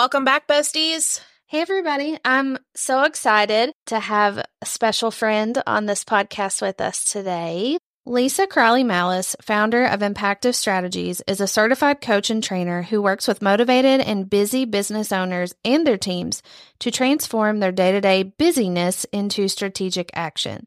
Welcome back, besties. Hey, everybody. I'm so excited to have a special friend on this podcast with us today. Lisa Crilley Mallis, founder of Impactive Strategies, is a certified coach and trainer who works with motivated and busy business owners and their teams to transform their day to day busyness into strategic action.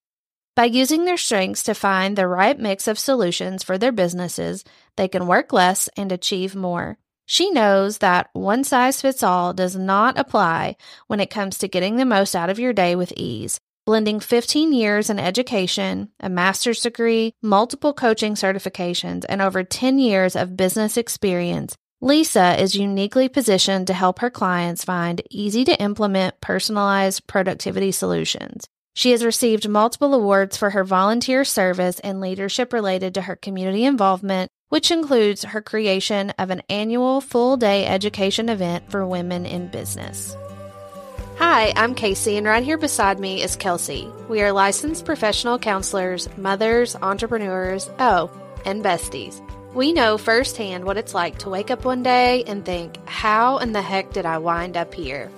By using their strengths to find the right mix of solutions for their businesses, they can work less and achieve more. She knows that one size fits all does not apply when it comes to getting the most out of your day with ease. Blending 15 years in education, a master's degree, multiple coaching certifications, and over 10 years of business experience, Lisa is uniquely positioned to help her clients find easy to implement personalized productivity solutions. She has received multiple awards for her volunteer service and leadership related to her community involvement, which includes her creation of an annual full day education event for women in business. Hi, I'm Casey, and right here beside me is Kelsey. We are licensed professional counselors, mothers, entrepreneurs, oh, and besties. We know firsthand what it's like to wake up one day and think, how in the heck did I wind up here?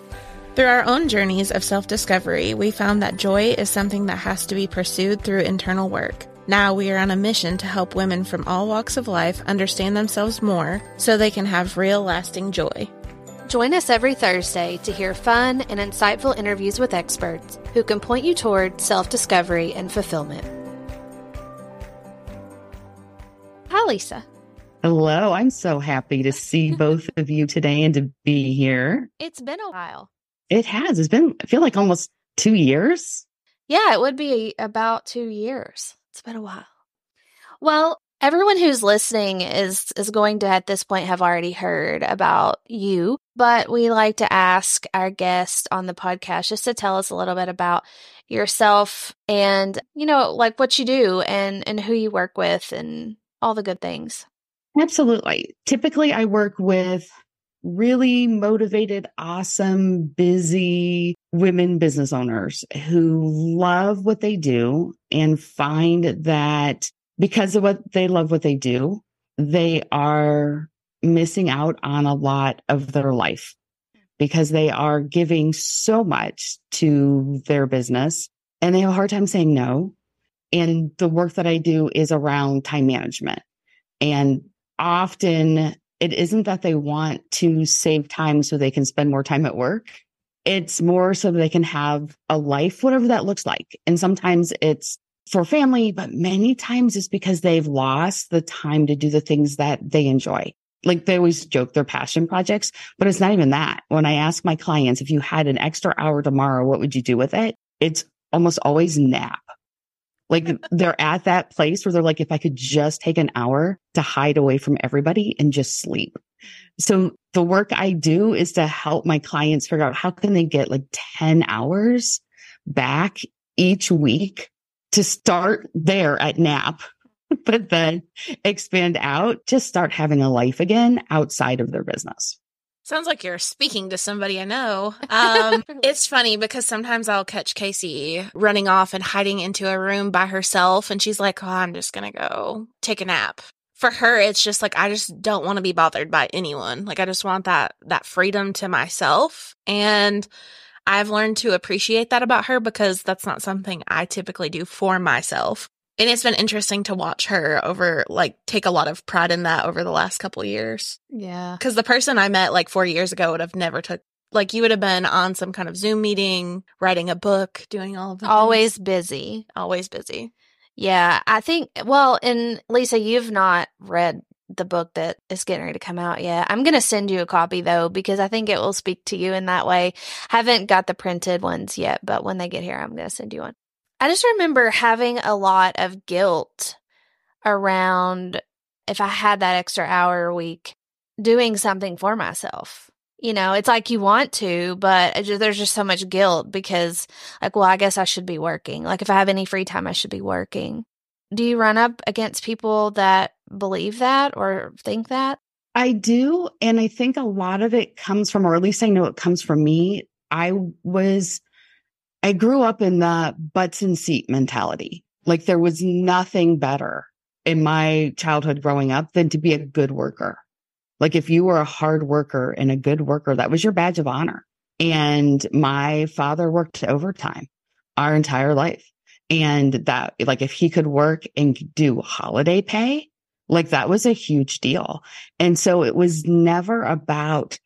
Through our own journeys of self discovery, we found that joy is something that has to be pursued through internal work. Now we are on a mission to help women from all walks of life understand themselves more so they can have real lasting joy. Join us every Thursday to hear fun and insightful interviews with experts who can point you toward self discovery and fulfillment. Hi, Lisa. Hello. I'm so happy to see both of you today and to be here. It's been a while. It has. It's been, I feel like almost two years. Yeah, it would be about two years. It's been a while. Well, everyone who's listening is is going to at this point have already heard about you, but we like to ask our guest on the podcast just to tell us a little bit about yourself and you know like what you do and and who you work with and all the good things. Absolutely. Typically I work with really motivated, awesome, busy women business owners who love what they do and find that because of what they love what they do, they are missing out on a lot of their life because they are giving so much to their business and they have a hard time saying no. And the work that I do is around time management. And often it isn't that they want to save time so they can spend more time at work. It's more so they can have a life, whatever that looks like. And sometimes it's for family, but many times it's because they've lost the time to do the things that they enjoy. Like they always joke their passion projects, but it's not even that. When I ask my clients, if you had an extra hour tomorrow, what would you do with it? It's almost always nap. Like they're at that place where they're like, if I could just take an hour to hide away from everybody and just sleep. So the work I do is to help my clients figure out how can they get like 10 hours back each week to start there at nap, but then expand out to start having a life again outside of their business. Sounds like you're speaking to somebody I know. Um, it's funny because sometimes I'll catch Casey running off and hiding into a room by herself, and she's like, "Oh, I'm just gonna go take a nap." For her, it's just like I just don't want to be bothered by anyone. Like I just want that that freedom to myself, and I've learned to appreciate that about her because that's not something I typically do for myself. And it's been interesting to watch her over, like, take a lot of pride in that over the last couple years. Yeah. Cause the person I met like four years ago would have never took, like, you would have been on some kind of Zoom meeting, writing a book, doing all of that. Always busy. Always busy. Yeah. I think, well, and Lisa, you've not read the book that is getting ready to come out yet. I'm going to send you a copy though, because I think it will speak to you in that way. Haven't got the printed ones yet, but when they get here, I'm going to send you one. I just remember having a lot of guilt around if I had that extra hour a week doing something for myself. You know, it's like you want to, but there's just so much guilt because, like, well, I guess I should be working. Like, if I have any free time, I should be working. Do you run up against people that believe that or think that? I do. And I think a lot of it comes from, or at least I know it comes from me. I was I grew up in the butts and seat mentality. Like there was nothing better in my childhood growing up than to be a good worker. Like if you were a hard worker and a good worker, that was your badge of honor. And my father worked overtime our entire life. And that, like, if he could work and do holiday pay, like that was a huge deal. And so it was never about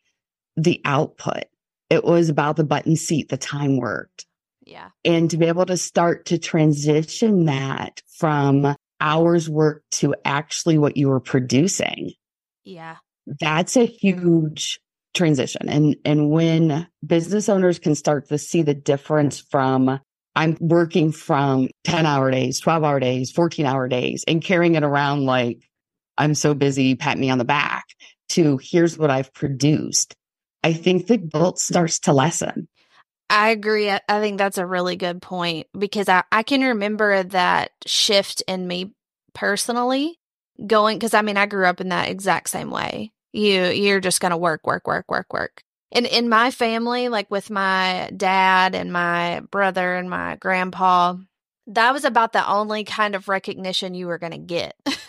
the output. It was about the button seat, the time worked. Yeah. And to be able to start to transition that from hours work to actually what you were producing. Yeah. That's a huge transition. And, and when business owners can start to see the difference from I'm working from 10 hour days, 12 hour days, 14 hour days and carrying it around like I'm so busy, pat me on the back to here's what I've produced. I think the guilt starts to lessen. I agree. I think that's a really good point because I, I can remember that shift in me personally going because I mean I grew up in that exact same way. You you're just gonna work, work, work, work, work. And in my family, like with my dad and my brother and my grandpa, that was about the only kind of recognition you were gonna get.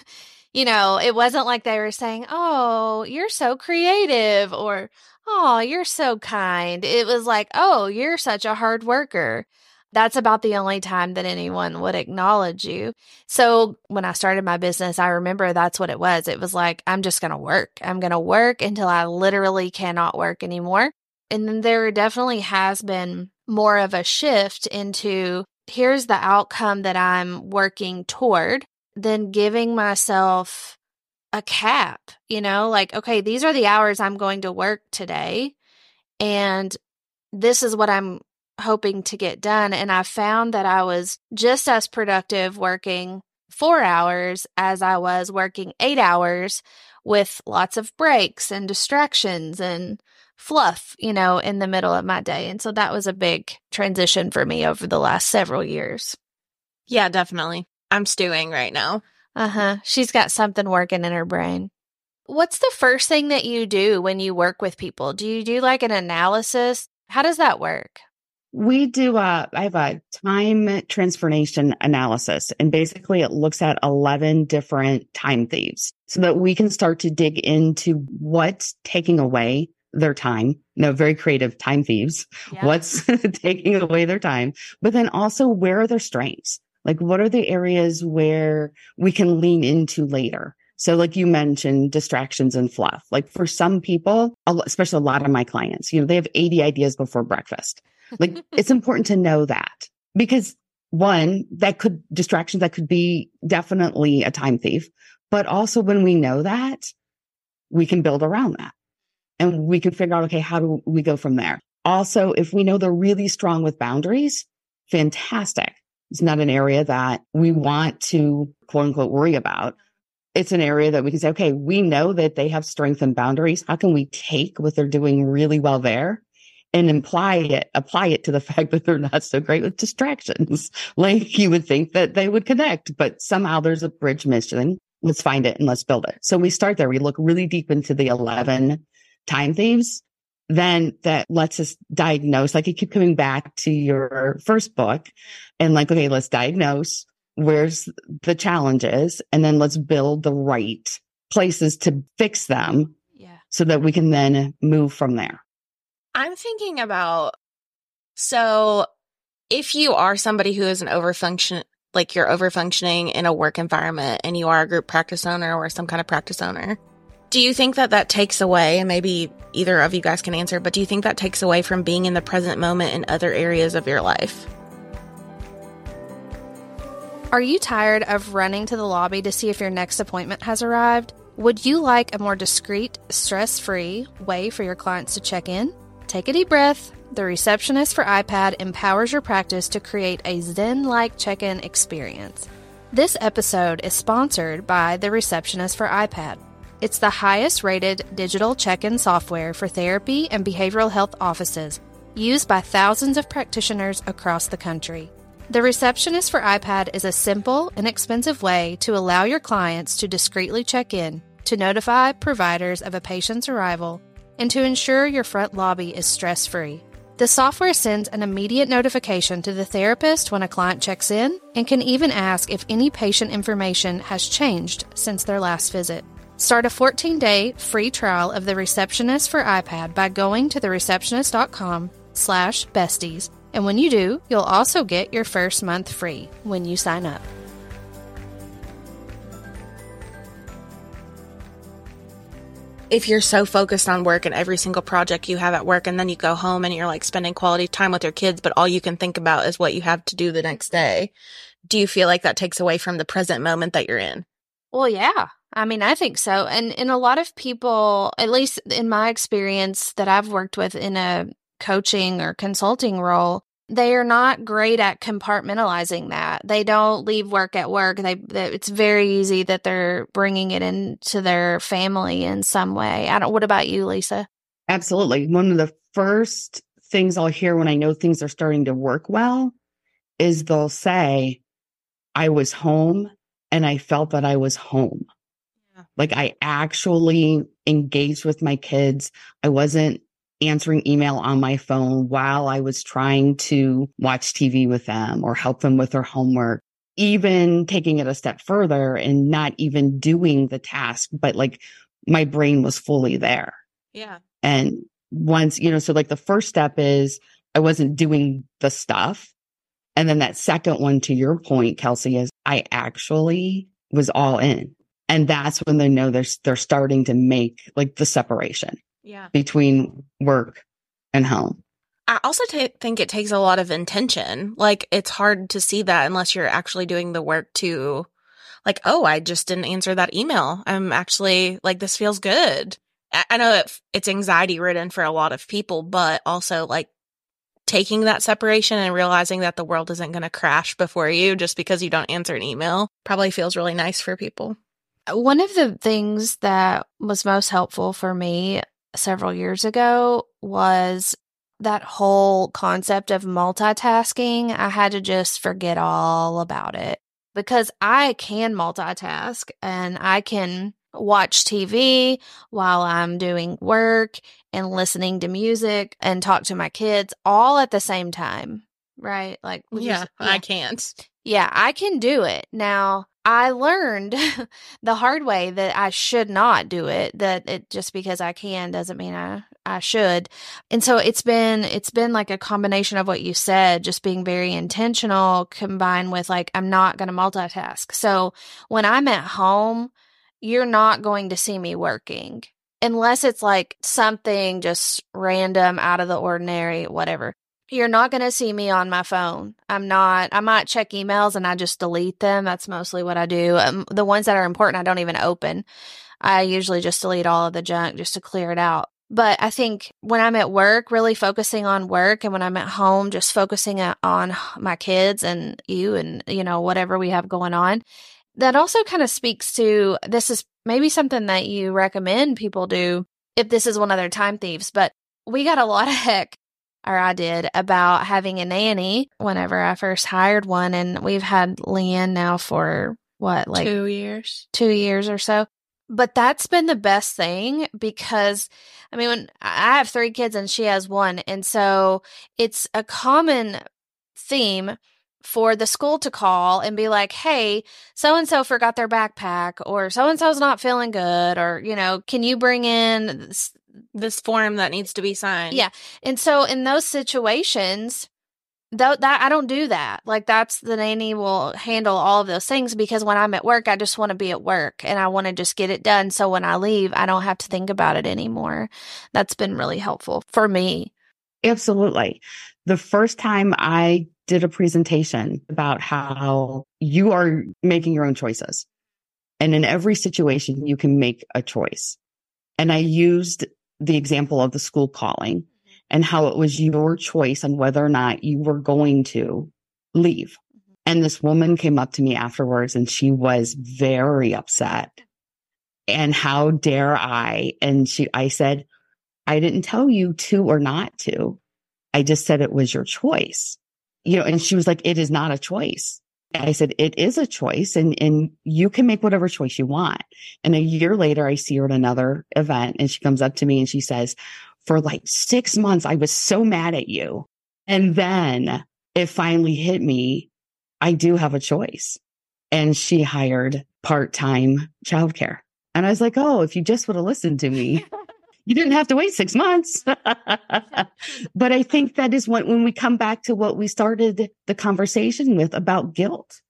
you know, it wasn't like they were saying, Oh, you're so creative or Oh, you're so kind. It was like, Oh, you're such a hard worker. That's about the only time that anyone would acknowledge you. So when I started my business, I remember that's what it was. It was like, I'm just going to work. I'm going to work until I literally cannot work anymore. And then there definitely has been more of a shift into here's the outcome that I'm working toward than giving myself a cap, you know, like, okay, these are the hours I'm going to work today. And this is what I'm hoping to get done. And I found that I was just as productive working four hours as I was working eight hours with lots of breaks and distractions and fluff, you know, in the middle of my day. And so that was a big transition for me over the last several years. Yeah, definitely. I'm stewing right now. Uh huh. She's got something working in her brain. What's the first thing that you do when you work with people? Do you do like an analysis? How does that work? We do a, I have a time transformation analysis and basically it looks at 11 different time thieves so that we can start to dig into what's taking away their time. No, very creative time thieves. Yeah. What's taking away their time, but then also where are their strengths? Like what are the areas where we can lean into later? So like you mentioned distractions and fluff. Like for some people, especially a lot of my clients, you know, they have 80 ideas before breakfast. Like it's important to know that because one, that could distractions that could be definitely a time thief. But also when we know that, we can build around that and we can figure out, okay, how do we go from there? Also, if we know they're really strong with boundaries, fantastic. It's not an area that we want to quote unquote worry about. It's an area that we can say, okay, we know that they have strength and boundaries. How can we take what they're doing really well there and apply it, apply it to the fact that they're not so great with distractions. like you would think that they would connect, but somehow there's a bridge missing. Let's find it and let's build it. So we start there. We look really deep into the 11 time thieves. Then that lets us diagnose, like you keep coming back to your first book and like, okay, let's diagnose where's the challenges and then let's build the right places to fix them. Yeah. So that we can then move from there. I'm thinking about so if you are somebody who is an overfunction like you're overfunctioning in a work environment and you are a group practice owner or some kind of practice owner, do you think that that takes away and maybe either of you guys can answer, but do you think that takes away from being in the present moment in other areas of your life? Are you tired of running to the lobby to see if your next appointment has arrived? Would you like a more discreet, stress free way for your clients to check in? Take a deep breath. The receptionist for iPad empowers your practice to create a Zen like check in experience. This episode is sponsored by the receptionist for iPad. It's the highest rated digital check in software for therapy and behavioral health offices, used by thousands of practitioners across the country. The receptionist for iPad is a simple, and inexpensive way to allow your clients to discreetly check in, to notify providers of a patient's arrival, and to ensure your front lobby is stress free. The software sends an immediate notification to the therapist when a client checks in and can even ask if any patient information has changed since their last visit. Start a 14 day free trial of the receptionist for iPad by going to thereceptionist.com slash besties. And when you do, you'll also get your first month free when you sign up. if you're so focused on work and every single project you have at work and then you go home and you're like spending quality time with your kids but all you can think about is what you have to do the next day do you feel like that takes away from the present moment that you're in well yeah i mean i think so and in a lot of people at least in my experience that i've worked with in a coaching or consulting role they are not great at compartmentalizing that. They don't leave work at work. They, they, it's very easy that they're bringing it into their family in some way. I don't. What about you, Lisa? Absolutely. One of the first things I'll hear when I know things are starting to work well is they'll say, "I was home and I felt that I was home." Like I actually engaged with my kids. I wasn't answering email on my phone while I was trying to watch TV with them or help them with their homework. Even taking it a step further and not even doing the task, but like my brain was fully there. Yeah. And once, you know, so like the first step is I wasn't doing the stuff. And then that second one, to your point, Kelsey, is I actually was all in. And that's when they know they're, they're starting to make like the separation yeah. between work and home. I also t- think it takes a lot of intention. Like it's hard to see that unless you're actually doing the work to like, oh, I just didn't answer that email. I'm actually like, this feels good. I, I know it, it's anxiety ridden for a lot of people, but also like taking that separation and realizing that the world isn't going to crash before you just because you don't answer an email probably feels really nice for people. One of the things that was most helpful for me several years ago was that whole concept of multitasking. I had to just forget all about it because I can multitask and I can watch TV while I'm doing work and listening to music and talk to my kids all at the same time. Right? Like, yeah, yeah, I can't. Yeah, I can do it. Now, I learned the hard way that I should not do it. That it just because I can doesn't mean I I should. And so it's been it's been like a combination of what you said, just being very intentional combined with like I'm not going to multitask. So when I'm at home, you're not going to see me working unless it's like something just random out of the ordinary, whatever you're not going to see me on my phone. I'm not, I might check emails and I just delete them. That's mostly what I do. Um, the ones that are important, I don't even open. I usually just delete all of the junk just to clear it out. But I think when I'm at work, really focusing on work and when I'm at home, just focusing on my kids and you and, you know, whatever we have going on, that also kind of speaks to this is maybe something that you recommend people do if this is one of their time thieves, but we got a lot of heck or I did about having a nanny whenever I first hired one. And we've had Leanne now for what, like two years, two years or so. But that's been the best thing because I mean, when I have three kids and she has one. And so it's a common theme for the school to call and be like, hey, so and so forgot their backpack, or so and so's not feeling good, or, you know, can you bring in this, this form that needs to be signed? Yeah. And so in those situations, though that I don't do that. Like that's the nanny will handle all of those things because when I'm at work, I just want to be at work and I want to just get it done. So when I leave, I don't have to think about it anymore. That's been really helpful for me. Absolutely. The first time I did a presentation about how you are making your own choices. And in every situation, you can make a choice. And I used the example of the school calling and how it was your choice on whether or not you were going to leave. Mm-hmm. And this woman came up to me afterwards and she was very upset. And how dare I? And she, I said, I didn't tell you to or not to. I just said it was your choice you know, and she was like, it is not a choice. I said, it is a choice and, and you can make whatever choice you want. And a year later, I see her at another event and she comes up to me and she says, for like six months, I was so mad at you. And then it finally hit me. I do have a choice. And she hired part time childcare. And I was like, oh, if you just would have listened to me, you didn't have to wait six months. but I think that is when, when we come back to what we started the conversation with about guilt.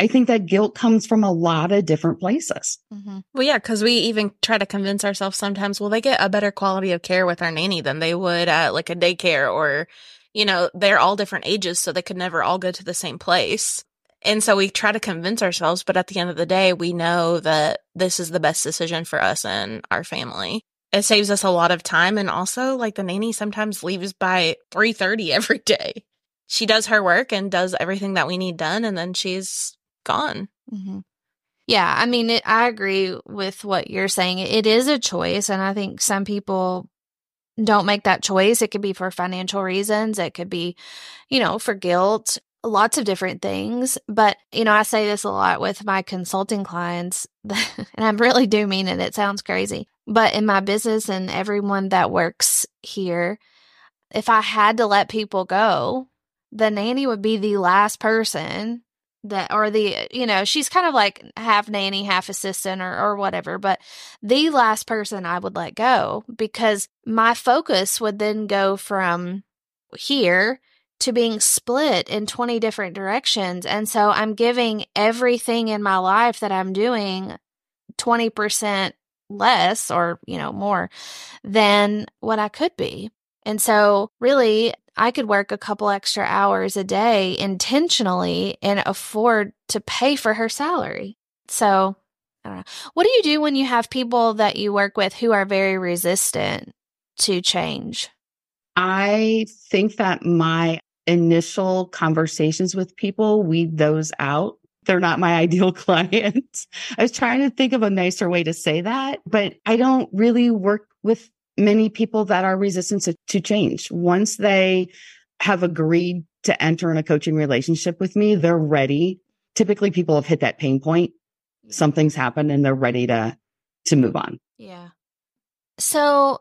I think that guilt comes from a lot of different places. Mm-hmm. Well, yeah, because we even try to convince ourselves sometimes, well, they get a better quality of care with our nanny than they would at like a daycare or, you know, they're all different ages, so they could never all go to the same place. And so we try to convince ourselves, but at the end of the day, we know that this is the best decision for us and our family. It saves us a lot of time. And also like the nanny sometimes leaves by 3.30 every day. She does her work and does everything that we need done. And then she's gone. Mm-hmm. Yeah, I mean, it, I agree with what you're saying. It is a choice, and I think some people don't make that choice. It could be for financial reasons, it could be, you know, for guilt, lots of different things. But, you know, I say this a lot with my consulting clients, and I really do mean it. It sounds crazy. But in my business and everyone that works here, if I had to let people go, the nanny would be the last person that or the you know she's kind of like half nanny half assistant or, or whatever but the last person i would let go because my focus would then go from here to being split in 20 different directions and so i'm giving everything in my life that i'm doing 20% less or you know more than what i could be and so really I could work a couple extra hours a day intentionally and afford to pay for her salary. So, I don't know. What do you do when you have people that you work with who are very resistant to change? I think that my initial conversations with people weed those out. They're not my ideal clients. I was trying to think of a nicer way to say that, but I don't really work with many people that are resistant to, to change. Once they have agreed to enter in a coaching relationship with me, they're ready. Typically people have hit that pain point. Something's happened and they're ready to, to move on. Yeah. So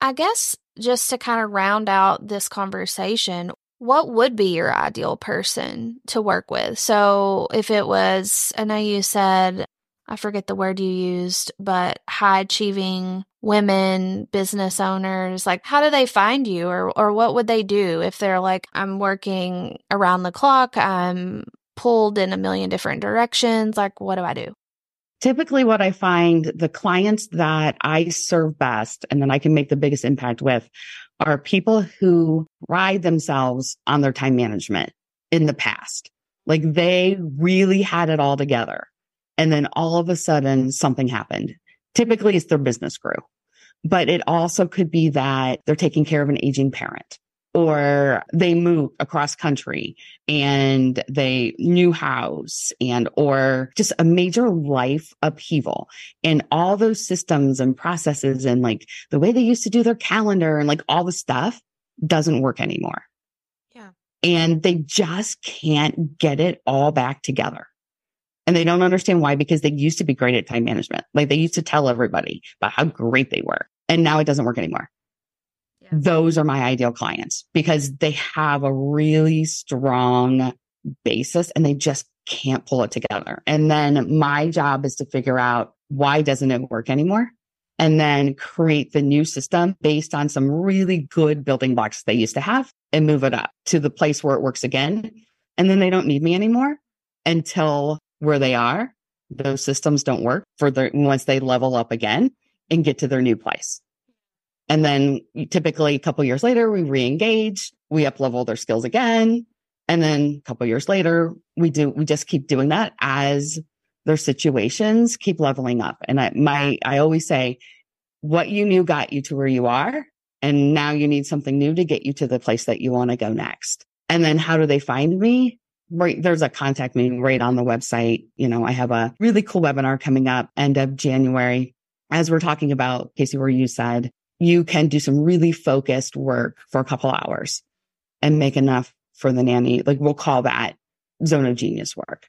I guess just to kind of round out this conversation, what would be your ideal person to work with? So if it was, I know you said, I forget the word you used, but high achieving women business owners like how do they find you or or what would they do if they're like I'm working around the clock I'm pulled in a million different directions like what do I do Typically what I find the clients that I serve best and then I can make the biggest impact with are people who ride themselves on their time management in the past. Like they really had it all together. And then all of a sudden something happened. Typically it's their business grew. But it also could be that they're taking care of an aging parent or they move across country and they new house and or just a major life upheaval and all those systems and processes and like the way they used to do their calendar and like all the stuff doesn't work anymore. Yeah. And they just can't get it all back together. And they don't understand why because they used to be great at time management. Like they used to tell everybody about how great they were and now it doesn't work anymore. Those are my ideal clients because they have a really strong basis and they just can't pull it together. And then my job is to figure out why doesn't it work anymore? And then create the new system based on some really good building blocks they used to have and move it up to the place where it works again. And then they don't need me anymore until where they are. Those systems don't work for the once they level up again and get to their new place. And then typically a couple years later, we re-engage, we up level their skills again. And then a couple years later, we do, we just keep doing that as their situations keep leveling up. And I, my, I always say what you knew got you to where you are. And now you need something new to get you to the place that you want to go next. And then how do they find me? Right. There's a contact me right on the website. You know, I have a really cool webinar coming up end of January as we're talking about, Casey, where you said you can do some really focused work for a couple hours and make enough for the nanny. Like we'll call that zone of genius work.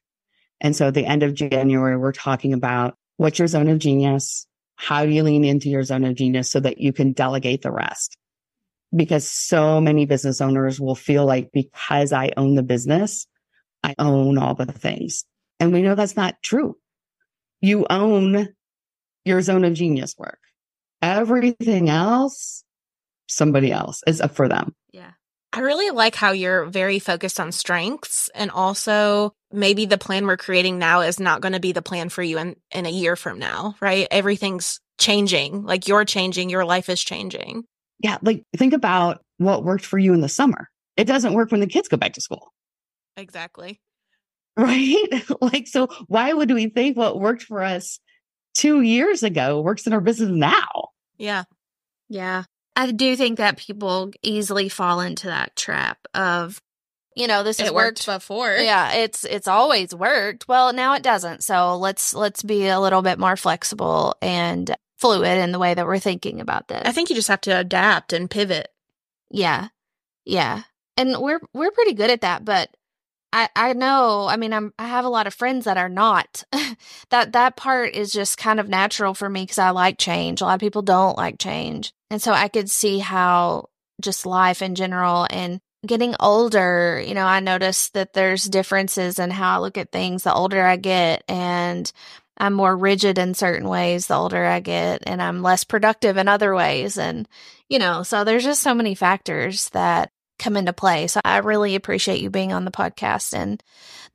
And so at the end of January, we're talking about what's your zone of genius? How do you lean into your zone of genius so that you can delegate the rest? Because so many business owners will feel like because I own the business, I own all the things. And we know that's not true. You own your zone of genius work. Everything else, somebody else is up for them. Yeah. I really like how you're very focused on strengths and also maybe the plan we're creating now is not going to be the plan for you in, in a year from now, right? Everything's changing. Like you're changing, your life is changing. Yeah. Like think about what worked for you in the summer. It doesn't work when the kids go back to school. Exactly. Right. like, so why would we think what worked for us two years ago works in our business now? Yeah. Yeah. I do think that people easily fall into that trap of, you know, this has It worked. worked before. Yeah, it's it's always worked. Well, now it doesn't. So let's let's be a little bit more flexible and fluid in the way that we're thinking about this. I think you just have to adapt and pivot. Yeah. Yeah. And we're we're pretty good at that, but I I know, I mean, I'm I have a lot of friends that are not. that that part is just kind of natural for me cuz I like change. A lot of people don't like change. And so I could see how just life in general and getting older, you know, I notice that there's differences in how I look at things the older I get and I'm more rigid in certain ways the older I get and I'm less productive in other ways and you know, so there's just so many factors that come into play. So I really appreciate you being on the podcast and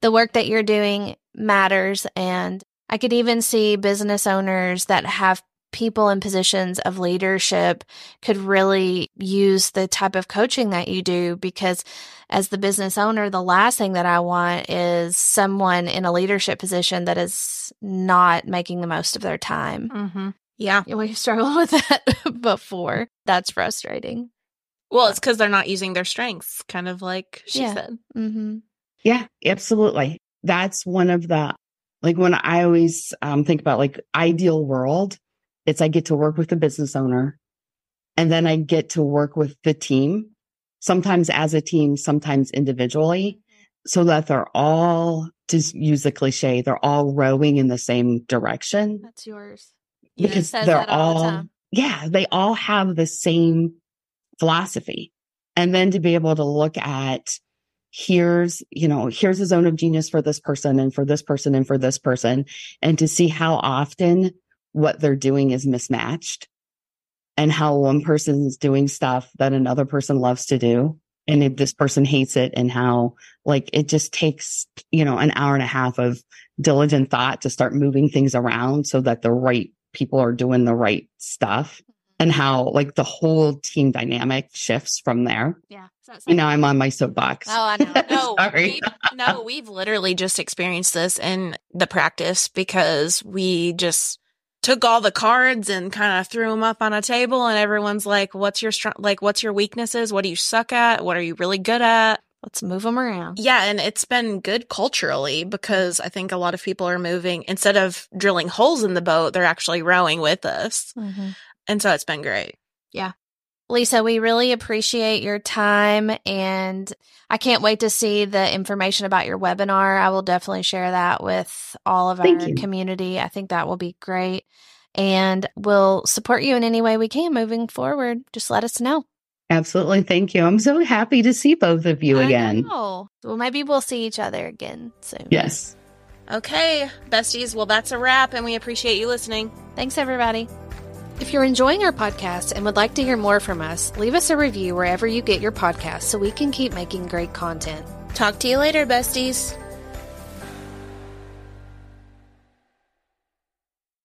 the work that you're doing matters. And I could even see business owners that have people in positions of leadership could really use the type of coaching that you do because as the business owner, the last thing that I want is someone in a leadership position that is not making the most of their time. Mm-hmm. Yeah. We've struggled with that before. That's frustrating. Well, it's because they're not using their strengths, kind of like she Yeah. said. Mm-hmm. Yeah, absolutely. That's one of the, like when I always um, think about like ideal world, it's I get to work with the business owner and then I get to work with the team, sometimes as a team, sometimes individually, so that they're all, to use the cliche, they're all rowing in the same direction That's yours. Yeah. because says they're that all the time. yeah, they all have the same philosophy. And then to be able to look at here's, you know, here's a zone of genius for this person and for this person and for this person, and to see how often what they're doing is mismatched and how one person is doing stuff that another person loves to do. And if this person hates it and how like it just takes, you know, an hour and a half of diligent thought to start moving things around so that the right people are doing the right stuff and how like the whole team dynamic shifts from there. Yeah. So it's You know, I'm on my soapbox. Oh, I know. No, Sorry. we, no, we've literally just experienced this in the practice because we just took all the cards and kind of threw them up on a table, and everyone's like, "What's your str- like? What's your weaknesses? What do you suck at? What are you really good at?" Let's move them around. Yeah, and it's been good culturally because I think a lot of people are moving instead of drilling holes in the boat, they're actually rowing with us, mm-hmm. And so it's been great. Yeah. Lisa, we really appreciate your time and I can't wait to see the information about your webinar. I will definitely share that with all of Thank our you. community. I think that will be great. And we'll support you in any way we can moving forward. Just let us know. Absolutely. Thank you. I'm so happy to see both of you I again. know. Well, maybe we'll see each other again soon. Yes. Okay, besties, well, that's a wrap, and we appreciate you listening. Thanks, everybody. If you're enjoying our podcast and would like to hear more from us, leave us a review wherever you get your podcast so we can keep making great content. Talk to you later, besties.